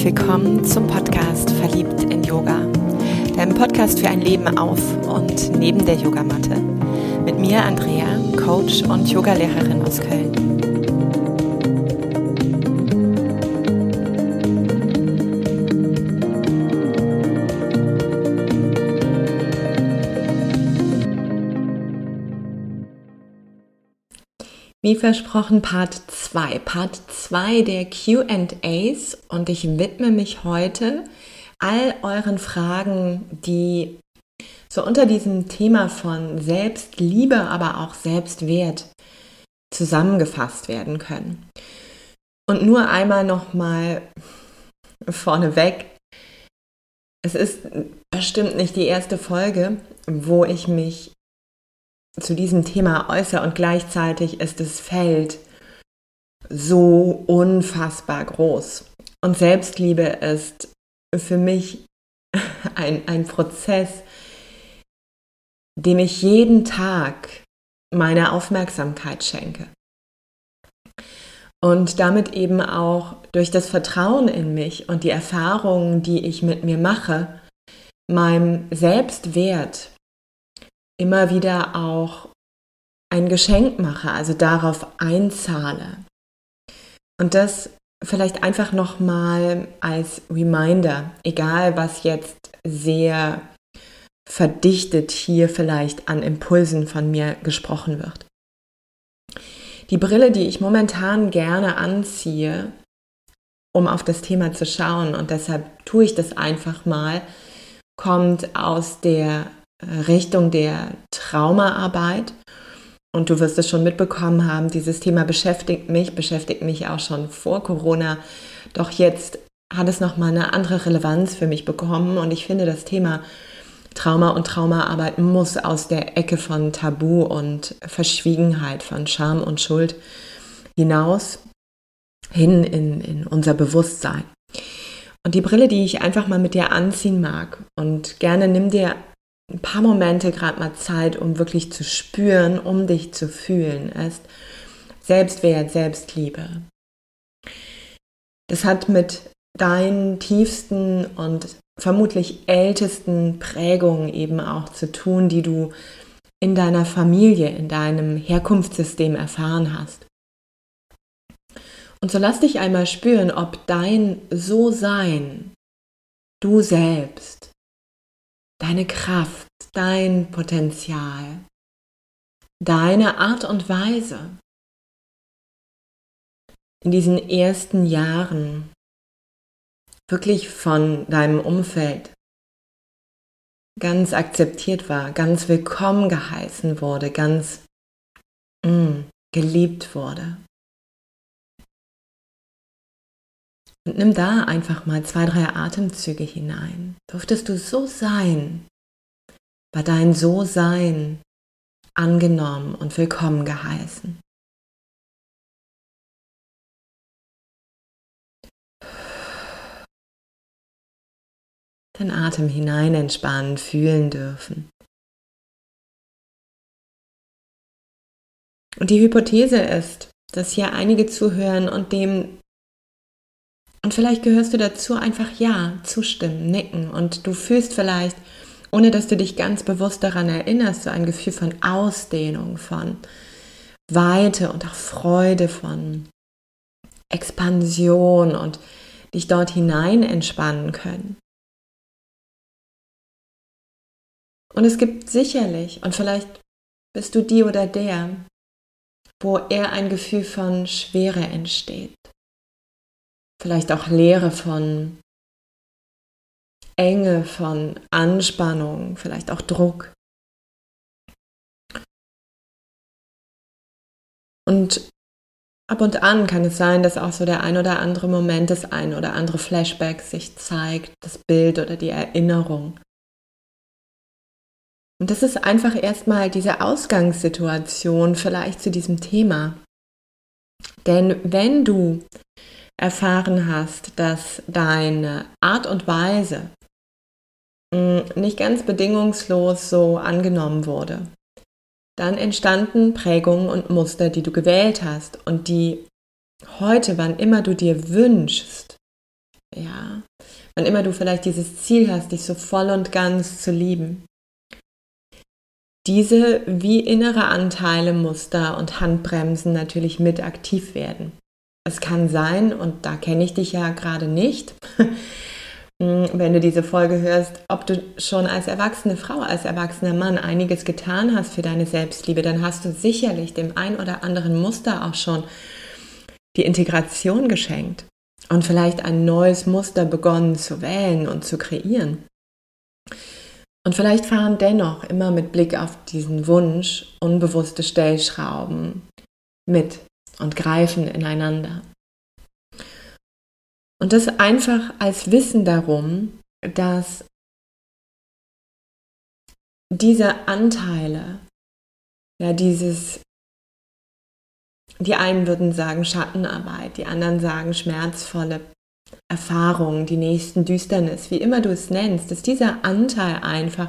herzlich willkommen zum Podcast Verliebt in Yoga, deinem Podcast für ein Leben auf und neben der Yogamatte. Mit mir Andrea, Coach und Yogalehrerin aus Köln. Wie versprochen Part 2, Part 2 der QAs und ich widme mich heute all euren Fragen, die so unter diesem Thema von Selbstliebe, aber auch Selbstwert zusammengefasst werden können. Und nur einmal nochmal vorneweg. Es ist bestimmt nicht die erste Folge, wo ich mich zu diesem Thema äußere und gleichzeitig ist das Feld so unfassbar groß. Und Selbstliebe ist für mich ein, ein Prozess, dem ich jeden Tag meine Aufmerksamkeit schenke. Und damit eben auch durch das Vertrauen in mich und die Erfahrungen, die ich mit mir mache, meinem Selbstwert immer wieder auch ein Geschenk mache, also darauf einzahle. Und das vielleicht einfach nochmal als Reminder, egal was jetzt sehr verdichtet hier vielleicht an Impulsen von mir gesprochen wird. Die Brille, die ich momentan gerne anziehe, um auf das Thema zu schauen, und deshalb tue ich das einfach mal, kommt aus der Richtung der Traumaarbeit. Und du wirst es schon mitbekommen haben, dieses Thema beschäftigt mich, beschäftigt mich auch schon vor Corona. Doch jetzt hat es nochmal eine andere Relevanz für mich bekommen. Und ich finde, das Thema Trauma und Traumaarbeit muss aus der Ecke von Tabu und Verschwiegenheit, von Scham und Schuld hinaus hin in, in unser Bewusstsein. Und die Brille, die ich einfach mal mit dir anziehen mag und gerne nimm dir ein paar Momente gerade mal Zeit, um wirklich zu spüren, um dich zu fühlen, ist Selbstwert, Selbstliebe. Das hat mit deinen tiefsten und vermutlich ältesten Prägungen eben auch zu tun, die du in deiner Familie, in deinem Herkunftssystem erfahren hast. Und so lass dich einmal spüren, ob dein So-Sein, du selbst, deine Kraft, dein Potenzial, deine Art und Weise in diesen ersten Jahren wirklich von deinem Umfeld ganz akzeptiert war, ganz willkommen geheißen wurde, ganz mm, geliebt wurde. Und nimm da einfach mal zwei, drei Atemzüge hinein. Durftest du so sein? War dein So-Sein angenommen und willkommen geheißen? Den Atem hinein entspannen, fühlen dürfen. Und die Hypothese ist, dass hier einige zuhören und dem und vielleicht gehörst du dazu einfach ja, zustimmen, nicken und du fühlst vielleicht, ohne dass du dich ganz bewusst daran erinnerst, so ein Gefühl von Ausdehnung, von Weite und auch Freude, von Expansion und dich dort hinein entspannen können. Und es gibt sicherlich, und vielleicht bist du die oder der, wo eher ein Gefühl von Schwere entsteht vielleicht auch Leere von Enge, von Anspannung, vielleicht auch Druck. Und ab und an kann es sein, dass auch so der ein oder andere Moment, das ein oder andere Flashback sich zeigt, das Bild oder die Erinnerung. Und das ist einfach erstmal diese Ausgangssituation vielleicht zu diesem Thema. Denn wenn du erfahren hast, dass deine Art und Weise mm, nicht ganz bedingungslos so angenommen wurde, dann entstanden Prägungen und Muster, die du gewählt hast und die heute, wann immer du dir wünschst, ja, wann immer du vielleicht dieses Ziel hast, dich so voll und ganz zu lieben, diese wie innere Anteile, Muster und Handbremsen natürlich mit aktiv werden. Es kann sein, und da kenne ich dich ja gerade nicht, wenn du diese Folge hörst, ob du schon als erwachsene Frau, als erwachsener Mann einiges getan hast für deine Selbstliebe, dann hast du sicherlich dem ein oder anderen Muster auch schon die Integration geschenkt und vielleicht ein neues Muster begonnen zu wählen und zu kreieren. Und vielleicht fahren dennoch immer mit Blick auf diesen Wunsch unbewusste Stellschrauben mit und greifen ineinander. Und das einfach als Wissen darum, dass diese Anteile, ja, dieses, die einen würden sagen Schattenarbeit, die anderen sagen schmerzvolle Erfahrung, die nächsten Düsternis, wie immer du es nennst, dass dieser Anteil einfach,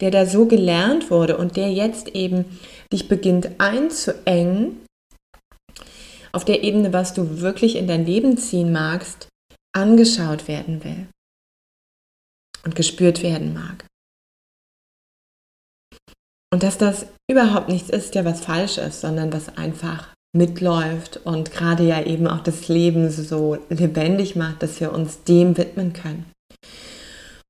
der da so gelernt wurde und der jetzt eben dich beginnt einzuengen, auf der Ebene, was du wirklich in dein Leben ziehen magst, angeschaut werden will und gespürt werden mag. Und dass das überhaupt nichts ist, ja was falsch ist, sondern was einfach mitläuft und gerade ja eben auch das Leben so lebendig macht, dass wir uns dem widmen können.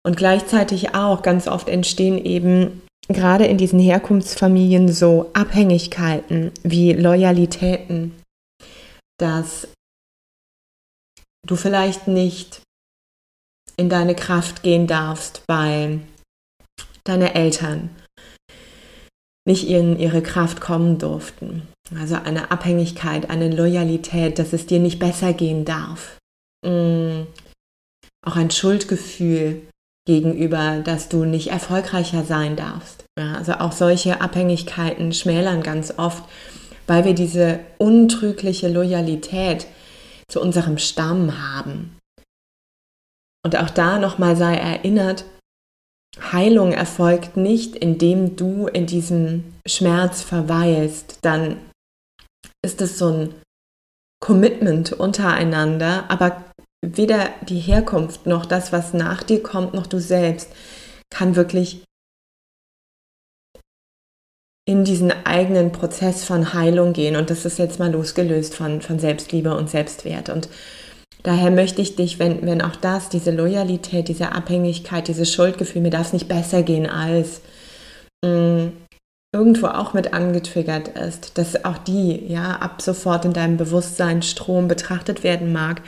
Und gleichzeitig auch ganz oft entstehen eben gerade in diesen Herkunftsfamilien so Abhängigkeiten wie Loyalitäten, dass du vielleicht nicht in deine Kraft gehen darfst, weil deine Eltern nicht in ihre Kraft kommen durften. Also eine Abhängigkeit, eine Loyalität, dass es dir nicht besser gehen darf. Mm. Auch ein Schuldgefühl gegenüber, dass du nicht erfolgreicher sein darfst. Ja, also auch solche Abhängigkeiten schmälern ganz oft, weil wir diese untrügliche Loyalität zu unserem Stamm haben. Und auch da nochmal sei erinnert, Heilung erfolgt nicht, indem du in diesem Schmerz verweilst. Dann ist es so ein Commitment untereinander, aber weder die Herkunft noch das, was nach dir kommt, noch du selbst kann wirklich in diesen eigenen Prozess von Heilung gehen. Und das ist jetzt mal losgelöst von, von Selbstliebe und Selbstwert. Und daher möchte ich dich, wenn, wenn auch das, diese Loyalität, diese Abhängigkeit, dieses Schuldgefühl, mir darf es nicht besser gehen als mh, mm, irgendwo auch mit angetriggert ist, dass auch die ja ab sofort in deinem Bewusstseinsstrom betrachtet werden mag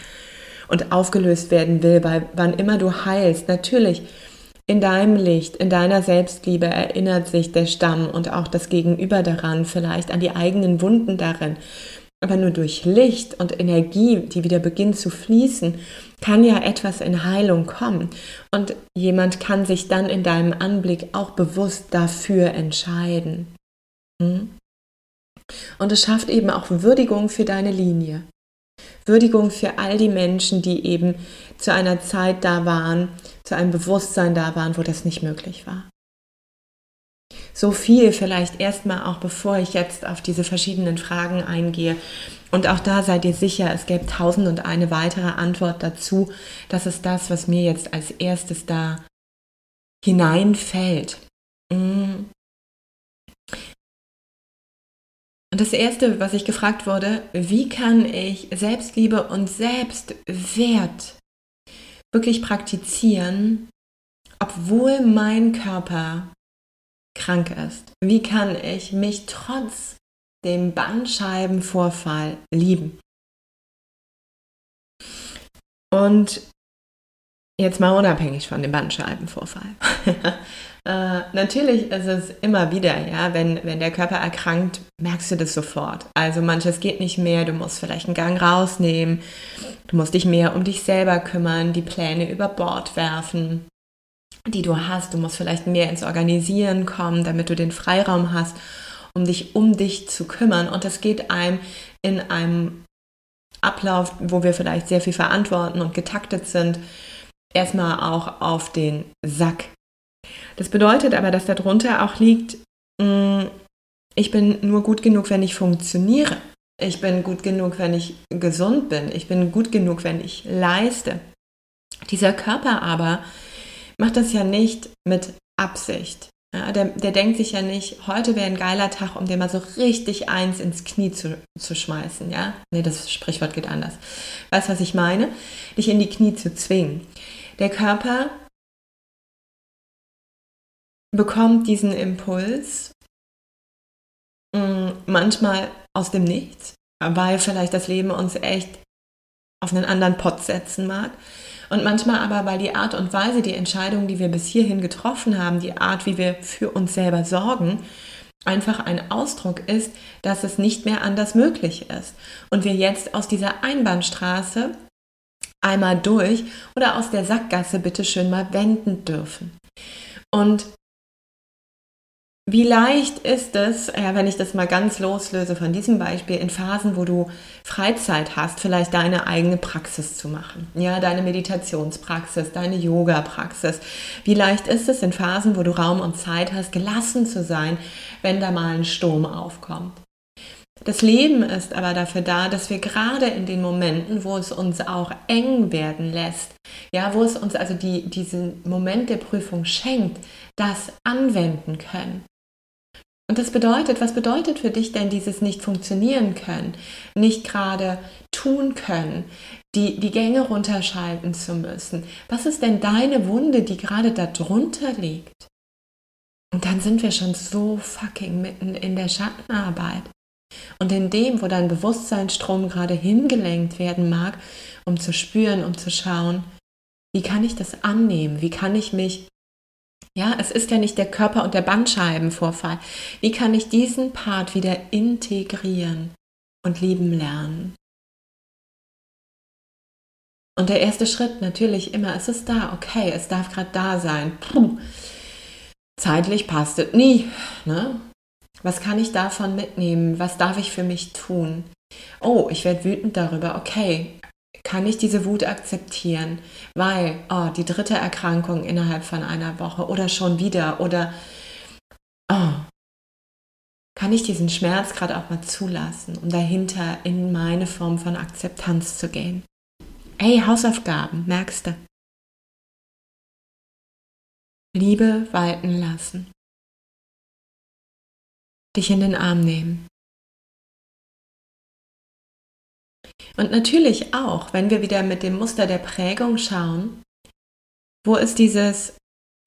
und aufgelöst werden will, weil wann immer du heilst, natürlich in deinem Licht, in deiner Selbstliebe erinnert sich der Stamm und auch das Gegenüber daran, vielleicht an die eigenen Wunden darin. Aber nur durch Licht und Energie, die wieder beginnt zu fließen, kann ja etwas in Heilung kommen. Und jemand kann sich dann in deinem Anblick auch bewusst dafür entscheiden. Hm? Und es schafft eben auch Würdigung für deine Linie. Würdigung für all die Menschen, die eben zu einer Zeit da waren, zu einem Bewusstsein da waren, wo das nicht möglich war. So viel vielleicht erstmal auch, bevor ich jetzt auf diese verschiedenen Fragen eingehe. Und auch da seid ihr sicher, es gäbe tausend und eine weitere Antwort dazu. Das ist das, was mir jetzt als erstes da hineinfällt. Mm. Und das Erste, was ich gefragt wurde, wie kann ich Selbstliebe und Selbstwert wirklich praktizieren, obwohl mein Körper krank ist? Wie kann ich mich trotz dem Bandscheibenvorfall lieben? Und jetzt mal unabhängig von dem Bandscheibenvorfall. äh, natürlich ist es immer wieder, ja, wenn, wenn der Körper erkrankt, merkst du das sofort. Also manches geht nicht mehr, du musst vielleicht einen Gang rausnehmen, du musst dich mehr um dich selber kümmern, die Pläne über Bord werfen die du hast. Du musst vielleicht mehr ins Organisieren kommen, damit du den Freiraum hast, um dich um dich zu kümmern. Und das geht einem in einem Ablauf, wo wir vielleicht sehr viel verantworten und getaktet sind, erstmal auch auf den Sack. Das bedeutet aber, dass darunter auch liegt, mm, ich bin nur gut genug, wenn ich funktioniere. Ich bin gut genug, wenn ich gesund bin. Ich bin gut genug, wenn ich leiste. Dieser Körper aber macht das ja nicht mit Absicht. Ja, der, der denkt sich ja nicht, heute wäre ein geiler Tag, um dir mal so richtig eins ins Knie zu, zu schmeißen. Ja? Nee, das Sprichwort geht anders. Weißt du, was ich meine? Dich in die Knie zu zwingen. Der Körper bekommt diesen Impuls mm, manchmal aus dem Nichts, weil vielleicht das Leben uns echt auf einen anderen Pott setzen mag. Und manchmal aber, weil die Art und Weise, die Entscheidungen, die wir bis hierhin getroffen haben, die Art, wie wir für uns selber sorgen, einfach ein Ausdruck ist, dass es nicht mehr anders möglich ist. Und wir jetzt aus dieser Einbahnstraße einmal durch oder aus der Sackgasse bitte schön mal wenden dürfen. Und wie leicht ist es, ja, wenn ich das mal ganz loslöse von diesem Beispiel, in Phasen, wo du Freizeit hast, vielleicht deine eigene Praxis zu machen, ja, deine Meditationspraxis, deine Yoga-Praxis. Wie leicht ist es in Phasen, wo du Raum und Zeit hast, gelassen zu sein, wenn da mal ein Sturm aufkommt? Das Leben ist aber dafür da, dass wir gerade in den Momenten, wo es uns auch eng werden lässt, ja, wo es uns also die, diesen Moment der Prüfung schenkt, das anwenden können. Und das bedeutet, was bedeutet für dich denn dieses nicht funktionieren können, nicht gerade tun können, die, die Gänge runterschalten zu müssen? Was ist denn deine Wunde, die gerade darunter liegt? Und dann sind wir schon so fucking mitten in der Schattenarbeit. Und in dem, wo dein Bewusstseinsstrom gerade hingelenkt werden mag, um zu spüren, um zu schauen, wie kann ich das annehmen? Wie kann ich mich ja, es ist ja nicht der Körper- und der Bandscheibenvorfall. Wie kann ich diesen Part wieder integrieren und lieben lernen? Und der erste Schritt natürlich immer, es ist da, okay, es darf gerade da sein. Puh. Zeitlich passt es nie. Ne? Was kann ich davon mitnehmen? Was darf ich für mich tun? Oh, ich werde wütend darüber. Okay, kann ich diese Wut akzeptieren, weil oh, die dritte Erkrankung innerhalb von einer Woche oder schon wieder oder oh, kann ich diesen Schmerz gerade auch mal zulassen, um dahinter in meine Form von Akzeptanz zu gehen. Hey, Hausaufgaben, merkst du? Liebe walten lassen. Dich in den Arm nehmen. Und natürlich auch, wenn wir wieder mit dem Muster der Prägung schauen, wo ist dieses,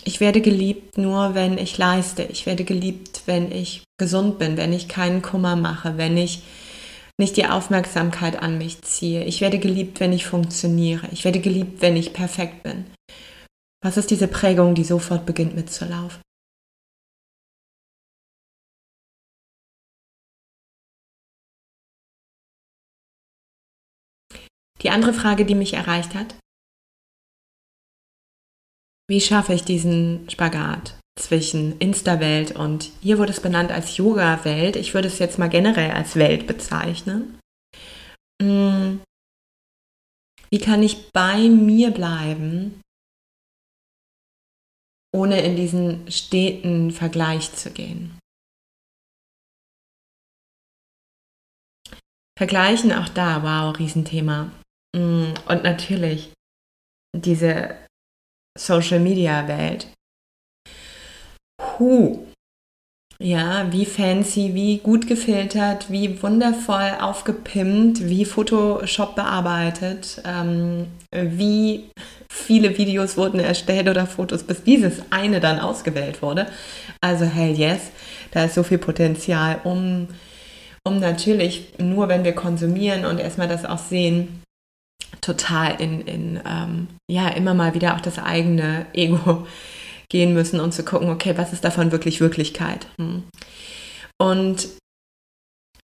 ich werde geliebt nur, wenn ich leiste, ich werde geliebt, wenn ich gesund bin, wenn ich keinen Kummer mache, wenn ich nicht die Aufmerksamkeit an mich ziehe, ich werde geliebt, wenn ich funktioniere, ich werde geliebt, wenn ich perfekt bin. Was ist diese Prägung, die sofort beginnt mitzulaufen? Die andere Frage, die mich erreicht hat, wie schaffe ich diesen Spagat zwischen Insta-Welt und hier wurde es benannt als Yoga-Welt. Ich würde es jetzt mal generell als Welt bezeichnen. Hm. Wie kann ich bei mir bleiben, ohne in diesen steten Vergleich zu gehen? Vergleichen auch da, wow, Riesenthema. Mm, und natürlich diese Social-Media-Welt. Huh. Ja, wie fancy, wie gut gefiltert, wie wundervoll aufgepimpt, wie Photoshop bearbeitet, ähm, wie viele Videos wurden erstellt oder Fotos, bis dieses eine dann ausgewählt wurde. Also hell yes, da ist so viel Potenzial, um, um natürlich nur, wenn wir konsumieren und erstmal das auch sehen, total in, in ähm, ja, immer mal wieder auch das eigene Ego gehen müssen und zu gucken, okay, was ist davon wirklich Wirklichkeit? Hm. Und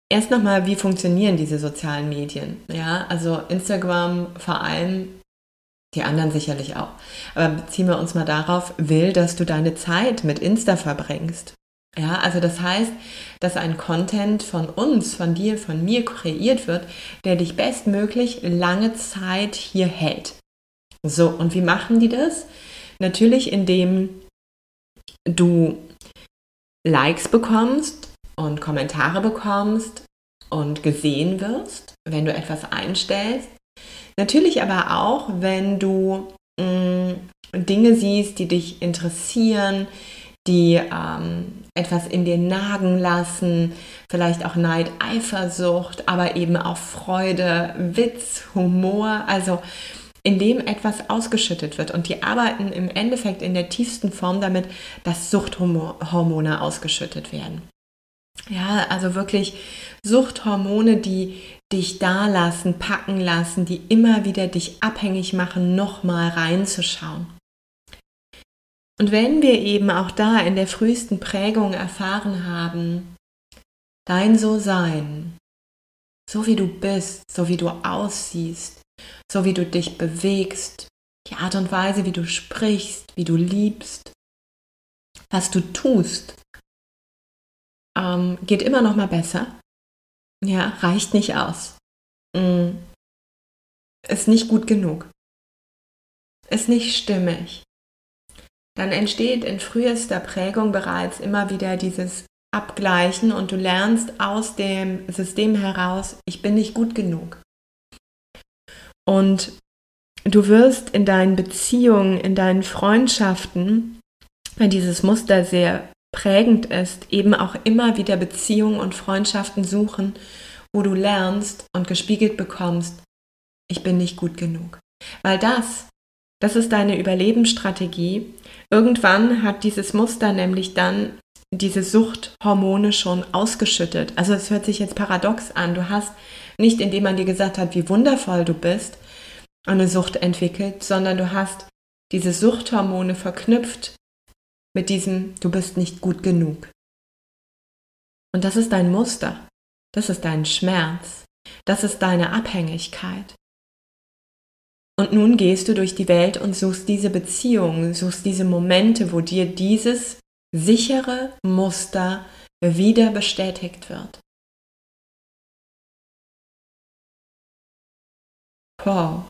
erst nochmal, wie funktionieren diese sozialen Medien? Ja, also Instagram vor allem, die anderen sicherlich auch. Aber beziehen wir uns mal darauf, will, dass du deine Zeit mit Insta verbringst. Ja, also das heißt, dass ein Content von uns, von dir, von mir kreiert wird, der dich bestmöglich lange Zeit hier hält. So, und wie machen die das? Natürlich, indem du Likes bekommst und Kommentare bekommst und gesehen wirst, wenn du etwas einstellst. Natürlich aber auch, wenn du mh, mm, Dinge siehst, die dich interessieren, die ähm, etwas in dir nagen lassen, vielleicht auch Neid, Eifersucht, aber eben auch Freude, Witz, Humor, also in dem etwas ausgeschüttet wird. Und die arbeiten im Endeffekt in der tiefsten Form damit, dass Suchthormone ausgeschüttet werden. Ja, also wirklich Suchthormone, die dich da lassen, packen lassen, die immer wieder dich abhängig machen, nochmal reinzuschauen. Und wenn wir eben auch da in der frühesten Prägung erfahren haben, dein So-Sein, so wie du bist, so wie du aussiehst, so wie du dich bewegst, die Art und Weise, wie du sprichst, wie du liebst, was du tust, ähm, geht immer noch mal besser. Ja, reicht nicht aus. Mm. Ist nicht gut genug. Ist nicht stimmig. Dann entsteht in frühester Prägung bereits immer wieder dieses Abgleichen und du lernst aus dem System heraus, ich bin nicht gut genug. Und du wirst in deinen Beziehungen, in deinen Freundschaften, wenn dieses Muster sehr prägend ist, eben auch immer wieder Beziehungen und Freundschaften suchen, wo du lernst und gespiegelt bekommst, ich bin nicht gut genug. Weil das, das ist deine Überlebensstrategie. Irgendwann hat dieses Muster nämlich dann diese Suchthormone schon ausgeschüttet. Also es hört sich jetzt paradox an. Du hast nicht, indem man dir gesagt hat, wie wundervoll du bist, eine Sucht entwickelt, sondern du hast diese Suchthormone verknüpft mit diesem, du bist nicht gut genug. Und das ist dein Muster, das ist dein Schmerz, das ist deine Abhängigkeit. Und nun gehst du durch die Welt und suchst diese Beziehungen, suchst diese Momente, wo dir dieses sichere Muster wieder bestätigt wird. Wow.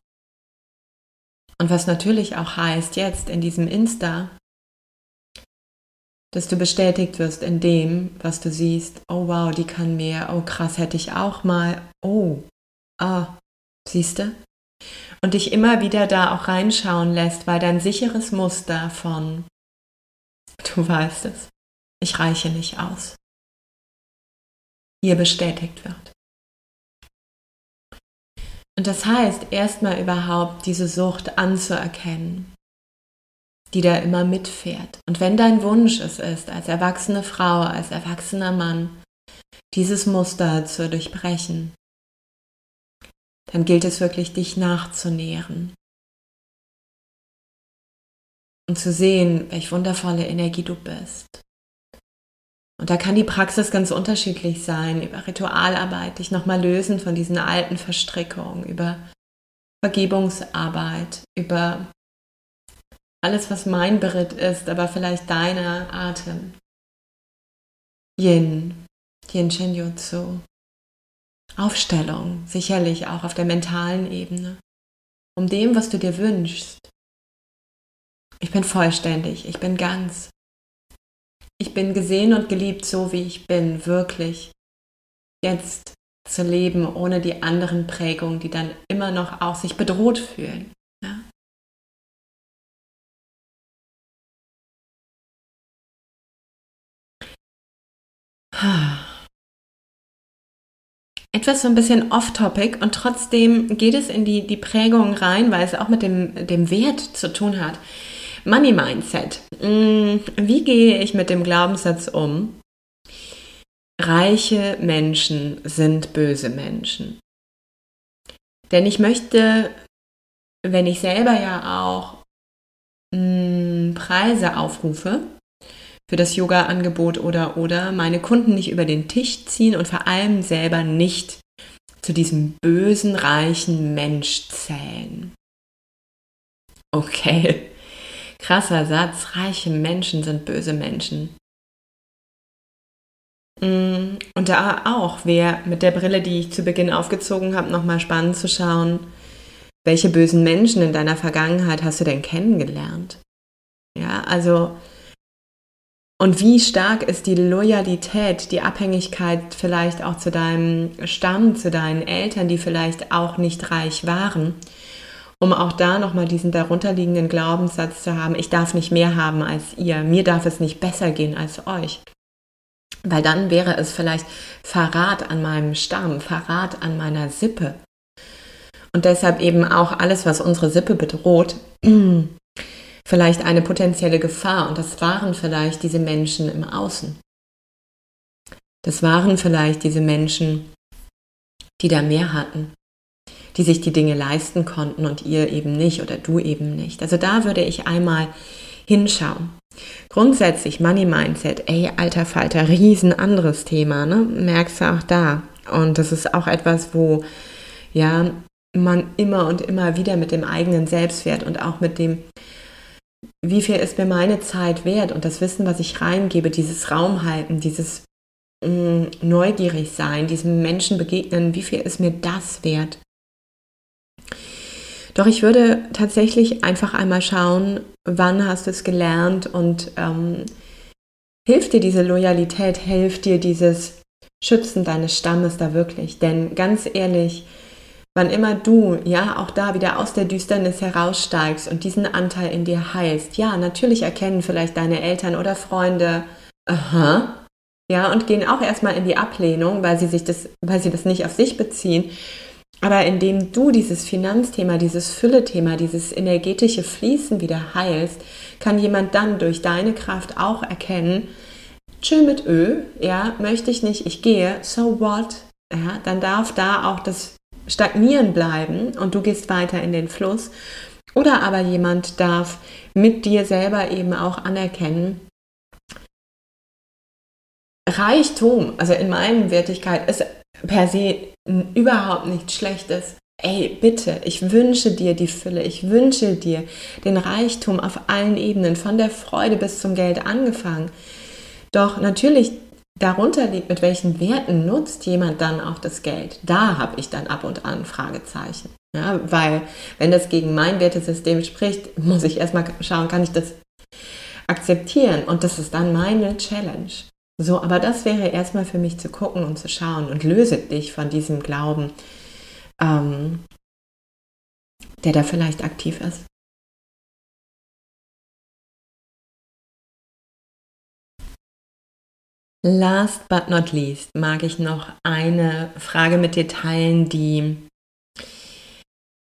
Und was natürlich auch heißt jetzt in diesem Insta, dass du bestätigt wirst in dem, was du siehst. Oh wow, die kann mehr. Oh krass, hätte ich auch mal. Oh, ah, siehst du? Und dich immer wieder da auch reinschauen lässt, weil dein sicheres Muster von, du weißt es, ich reiche nicht aus, hier bestätigt wird. Und das heißt, erstmal überhaupt diese Sucht anzuerkennen, die da immer mitfährt. Und wenn dein Wunsch es ist, als erwachsene Frau, als erwachsener Mann, dieses Muster zu durchbrechen, dann gilt es wirklich, dich nachzunähren. Und zu sehen, welch wundervolle Energie du bist. Und da kann die Praxis ganz unterschiedlich sein, über Ritualarbeit, dich nochmal lösen von diesen alten Verstrickungen, über Vergebungsarbeit, über alles, was mein Beritt ist, aber vielleicht deiner Atem. Yin, Yin Shin Jutsu. Aufstellung, sicherlich auch auf der mentalen Ebene. Um dem, was du dir wünschst. Ich bin vollständig, ich bin ganz. Ich bin gesehen und geliebt, so wie ich bin, wirklich. Jetzt zu leben, ohne die anderen Prägungen, die dann immer noch auch sich bedroht fühlen. Etwas so ein bisschen off-topic und trotzdem geht es in die, die Prägung rein, weil es auch mit dem, dem Wert zu tun hat. Money Mindset. Mm, wie gehe ich mit dem Glaubenssatz um? Reiche Menschen sind böse Menschen. Denn ich möchte, wenn ich selber ja auch mm, Preise aufrufe, für das Yoga-Angebot oder oder meine Kunden nicht über den Tisch ziehen und vor allem selber nicht zu diesem bösen, reichen Mensch zählen. Okay, krasser Satz. Reiche Menschen sind böse Menschen. Mm, und da auch wäre mit der Brille, die ich zu Beginn aufgezogen habe, nochmal spannend zu schauen, welche bösen Menschen in deiner Vergangenheit hast du denn kennengelernt? Ja, also und wie stark ist die Loyalität, die Abhängigkeit vielleicht auch zu deinem Stamm, zu deinen Eltern, die vielleicht auch nicht reich waren? um auch da nochmal diesen darunterliegenden Glaubenssatz zu haben, ich darf nicht mehr haben als ihr, mir darf es nicht besser gehen als euch. Weil dann wäre es vielleicht Verrat an meinem Stamm, Verrat an meiner Sippe. Und deshalb eben auch alles, was unsere Sippe bedroht, vielleicht eine potenzielle Gefahr. Und das waren vielleicht diese Menschen im Außen. Das waren vielleicht diese Menschen, die da mehr hatten, die sich die Dinge leisten konnten und ihr eben nicht oder du eben nicht. Also da würde ich einmal hinschauen. Grundsätzlich Money Mindset, ey, alter Falter, riesen anderes Thema, ne? Merkst du auch da. Und das ist auch etwas, wo ja man immer und immer wieder mit dem eigenen Selbstwert und auch mit dem, wie viel ist mir meine Zeit wert und das Wissen, was ich reingebe, dieses Raum halten, dieses mh, mm, neugierig sein, diesem Menschen begegnen, wie viel ist mir das wert? Doch ich würde tatsächlich einfach einmal schauen, wann hast du es gelernt und ähm, hilft dir diese Loyalität, hilft dir dieses Schützen deines Stammes da wirklich? Denn ganz ehrlich, wann immer du, ja, auch da wieder aus der Düsternis heraussteigst und diesen Anteil in dir heilst, ja, natürlich erkennen vielleicht deine Eltern oder Freunde, aha, ja, und gehen auch erstmal in die Ablehnung, weil sie sich das, weil sie das nicht auf sich beziehen. Aber indem du dieses Finanzthema, dieses Fülle-Thema, dieses energetische Fließen wieder heilst, kann jemand dann durch deine Kraft auch erkennen, tschö mit Ö, ja, möchte ich nicht, ich gehe, so what? Ja, dann darf da auch das Stagnieren bleiben und du gehst weiter in den Fluss. Oder aber jemand darf mit dir selber eben auch anerkennen, Reichtum, also in meiner Wertigkeit, ist per se überhaupt nichts Schlechtes. Ey, bitte, ich wünsche dir die Fülle, ich wünsche dir den Reichtum auf allen Ebenen, von der Freude bis zum Geld angefangen. Doch natürlich darunter liegt, mit welchen Werten nutzt jemand dann auch das Geld. Da habe ich dann ab und an Fragezeichen. Ja, weil wenn das gegen mein Wertesystem spricht, muss ich erstmal schauen, kann ich das akzeptieren? Und das ist dann meine Challenge. So, aber das wäre erstmal für mich zu gucken und zu schauen und löse dich von diesem Glauben, ähm, der da vielleicht aktiv ist. Last but not least mag ich noch eine Frage mit dir teilen, die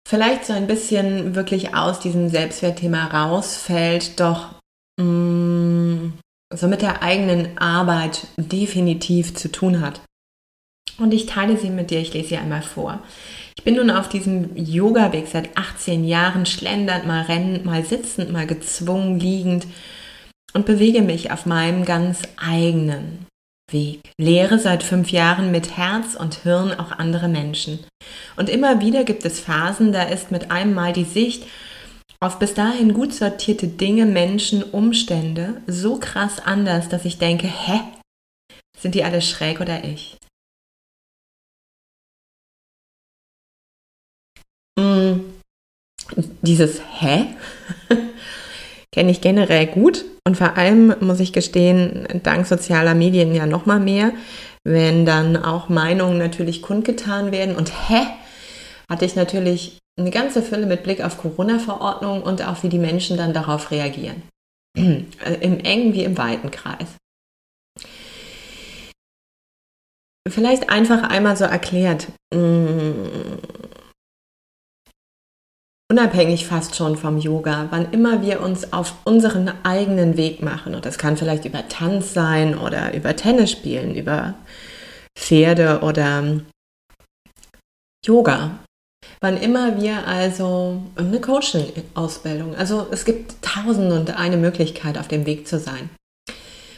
vielleicht so ein bisschen wirklich aus diesem Selbstwertthema rausfällt, doch mh, mm, so mit der eigenen Arbeit definitiv zu tun hat. Und ich teile sie mit dir, ich lese sie einmal vor. Ich bin nun auf diesem Yoga-Weg seit 18 Jahren, schlendernd, mal rennend, mal sitzend, mal gezwungen, liegend und bewege mich auf meinem ganz eigenen Weg. Lehre seit fünf Jahren mit Herz und Hirn auch andere Menschen. Und immer wieder gibt es Phasen, da ist mit einem Mal die Sicht auf bis dahin gut sortierte Dinge, Menschen, Umstände so krass anders, dass ich denke, hä? Sind die alle schräg oder ich? Mm, dieses Hä kenne ich generell gut und vor allem muss ich gestehen, dank sozialer Medien ja noch mal mehr, wenn dann auch Meinungen natürlich kundgetan werden und Hä hatte ich natürlich eine ganze Fülle mit Blick auf Corona-Verordnungen und auch wie die Menschen dann darauf reagieren. Im engen wie im weiten Kreis. Vielleicht einfach einmal so erklärt, mm, unabhängig fast schon vom Yoga, wann immer wir uns auf unseren eigenen Weg machen, und das kann vielleicht über Tanz sein oder über Tennis spielen, über Pferde oder Yoga, Wann immer wir also eine Coaching-Ausbildung, also es gibt tausend und eine Möglichkeit, auf dem Weg zu sein.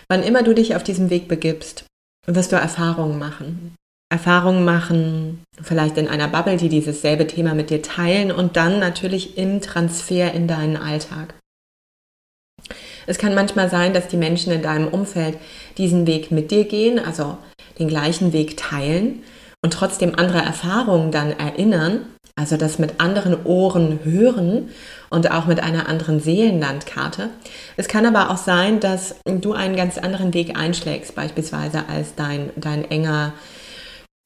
Wann immer du dich auf diesem Weg begibst, wirst du Erfahrungen machen. Erfahrungen machen, vielleicht in einer Bubble, die dieses selbe Thema mit dir teilen und dann natürlich im Transfer in deinen Alltag. Es kann manchmal sein, dass die Menschen in deinem Umfeld diesen Weg mit dir gehen, also den gleichen Weg teilen und trotzdem andere Erfahrungen dann erinnern also das mit anderen Ohren hören und auch mit einer anderen Seelenlandkarte. Es kann aber auch sein, dass du einen ganz anderen Weg einschlägst, beispielsweise als dein, dein enger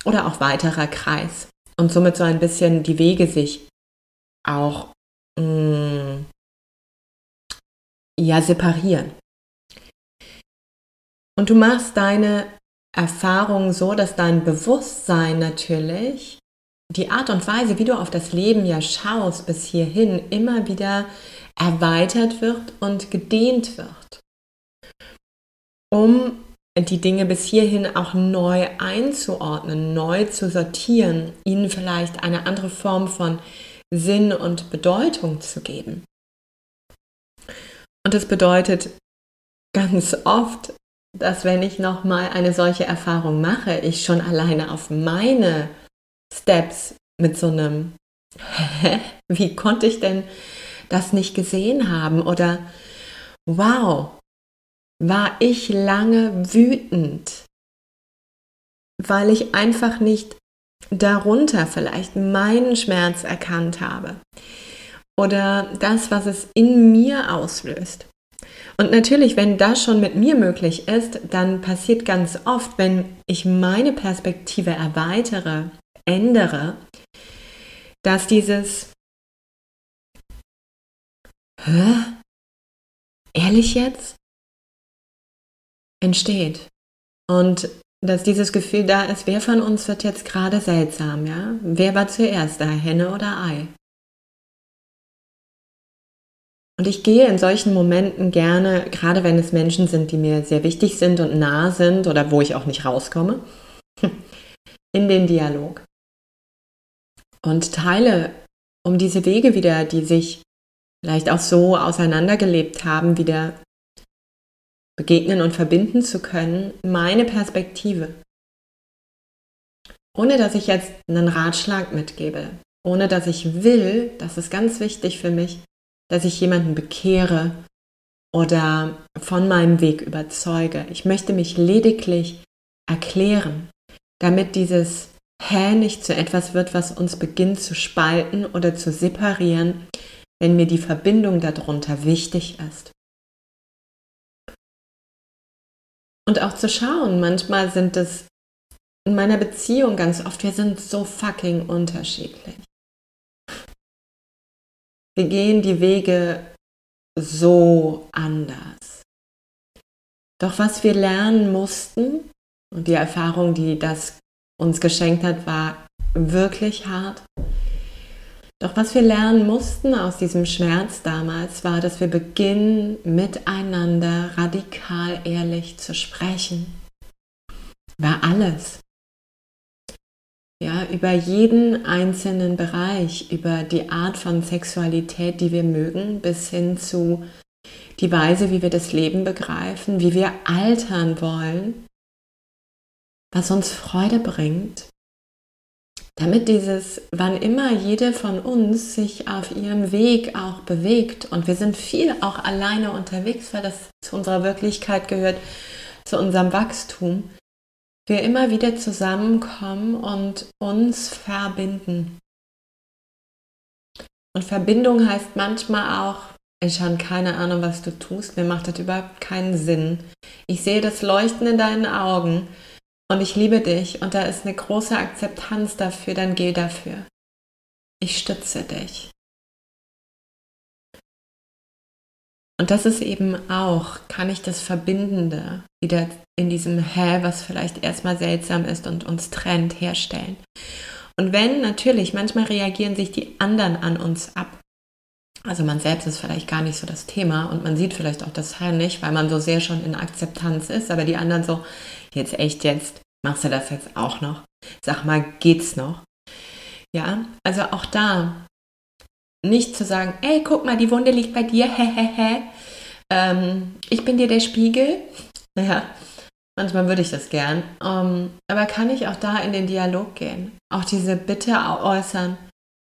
oder auch weiterer Kreis. Und somit so ein bisschen die Wege sich auch mh, mm, ja separieren. Und du machst deine Erfahrung so, dass dein Bewusstsein natürlich die Art und Weise, wie du auf das Leben ja schaust bis hierhin, immer wieder erweitert wird und gedehnt wird, um die Dinge bis hierhin auch neu einzuordnen, neu zu sortieren, ihnen vielleicht eine andere Form von Sinn und Bedeutung zu geben. Und das bedeutet ganz oft, dass wenn ich nochmal eine solche Erfahrung mache, ich schon alleine auf meine Steps mit so einem, wie konnte ich denn das nicht gesehen haben? Oder wow, war ich lange wütend, weil ich einfach nicht darunter vielleicht meinen Schmerz erkannt habe oder das, was es in mir auslöst. Und natürlich, wenn das schon mit mir möglich ist, dann passiert ganz oft, wenn ich meine Perspektive erweitere, ändere, dass dieses Hä? Ehrlich jetzt? Entsteht. Und dass dieses Gefühl da ist, wer von uns wird jetzt gerade seltsam, ja? Wer war zuerst da, Henne oder Ei? Und ich gehe in solchen Momenten gerne, gerade wenn es Menschen sind, die mir sehr wichtig sind und nah sind oder wo ich auch nicht rauskomme, in den Dialog. Und teile um diese Wege wieder, die sich vielleicht auch so auseinandergelebt haben, wieder begegnen und verbinden zu können, meine Perspektive. Ohne dass ich jetzt einen Ratschlag mitgebe, ohne dass ich will, das ist ganz wichtig für mich, dass ich jemanden bekehre oder von meinem Weg überzeuge. Ich möchte mich lediglich erklären, damit dieses Hä nicht zu etwas wird, was uns beginnt zu spalten oder zu separieren, wenn mir die Verbindung darunter wichtig ist. Und auch zu schauen, manchmal sind es in meiner Beziehung ganz oft, wir sind so fucking unterschiedlich. Wir gehen die Wege so anders. Doch was wir lernen mussten, und die Erfahrung, die das uns geschenkt hat, war wirklich hart, doch was wir lernen mussten aus diesem Schmerz damals, war, dass wir beginnen, miteinander radikal ehrlich zu sprechen. War alles. Ja, über jeden einzelnen Bereich, über die Art von Sexualität, die wir mögen, bis hin zu die Weise, wie wir das Leben begreifen, wie wir altern wollen, was uns Freude bringt damit dieses, wann immer jede von uns sich auf ihrem Weg auch bewegt und wir sind viel auch alleine unterwegs, weil das zu unserer Wirklichkeit gehört, zu unserem Wachstum, wir immer wieder zusammenkommen und uns verbinden. Und Verbindung heißt manchmal auch, ich habe keine Ahnung, was du tust, mir macht das überhaupt keinen Sinn. Ich sehe das Leuchten in deinen Augen und ich liebe dich und da ist eine große Akzeptanz dafür, dann geh dafür. Ich stütze dich. Und das ist eben auch, kann ich das Verbindende wieder in diesem Hä, was vielleicht erstmal seltsam ist und uns trennt, herstellen. Und wenn natürlich, manchmal reagieren sich die anderen an uns ab. Also man selbst ist vielleicht gar nicht so das Thema und man sieht vielleicht auch das Hä nicht, weil man so sehr schon in Akzeptanz ist, aber die anderen so, jetzt echt jetzt, machst du das jetzt auch noch? Sag mal, geht's noch? Ja, also auch da nicht zu sagen, ey, guck mal, die Wunde liegt bei dir, hehehe. ähm, ich bin dir der Spiegel. Ja, manchmal würde ich das gern. Ähm, aber kann ich auch da in den Dialog gehen? Auch diese Bitte äußern,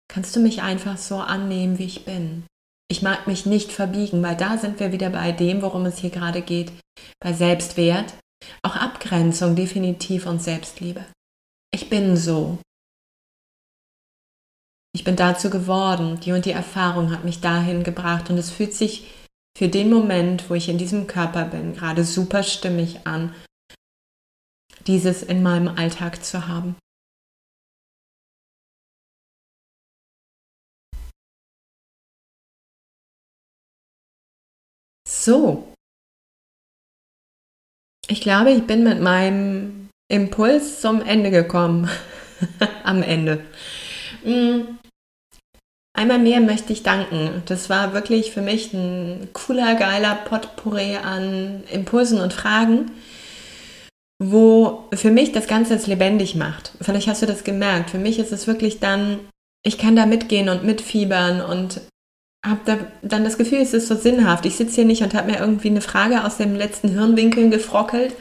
kannst du mich einfach so annehmen, wie ich bin? Ich mag mich nicht verbiegen, weil da sind wir wieder bei dem, worum es hier gerade geht, bei Selbstwert, auch Abgrenzung definitiv und Selbstliebe. Ich bin so. Ich bin dazu geworden. Die und die Erfahrung hat mich dahin gebracht und es fühlt sich für den Moment, wo ich in diesem Körper bin, gerade super stimmig an, dieses in meinem Alltag zu haben. So. Ich glaube, ich bin mit meinem Impuls zum Ende gekommen. Am Ende. Mm. Einmal mehr möchte ich danken. Das war wirklich für mich ein cooler, geiler Potpourri an Impulsen und Fragen, wo für mich das Ganze jetzt lebendig macht. Vielleicht hast du das gemerkt. Für mich ist es wirklich dann, ich kann da mitgehen und mitfiebern und habe da dann das Gefühl, es ist so sinnhaft. Ich sitze hier nicht und habe mir irgendwie eine Frage aus dem letzten Hirnwinkel gefrockelt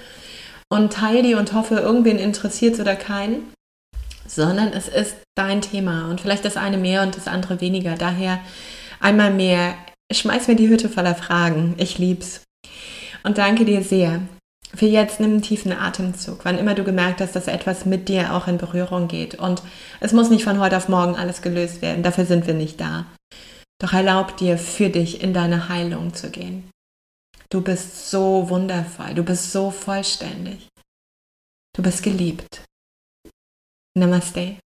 und teile die und hoffe, irgendwen interessiert es oder keinen, sondern es ist dein Thema und vielleicht das eine mehr und das andere weniger. Daher einmal mehr, schmeiß mir die Hütte voller Fragen. Ich lieb's. Und danke dir sehr. Für jetzt nimm einen tiefen Atemzug, wann immer du gemerkt hast, dass etwas mit dir auch in Berührung geht. Und es muss nicht von heute auf morgen alles gelöst werden, dafür sind wir nicht da. Doch erlaub dir, für dich in deine Heilung zu gehen. Du bist so wundervoll, du bist so vollständig. Du bist geliebt. Namaste.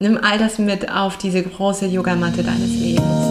Nimm all das mit auf diese große Yogamatte deines Lebens.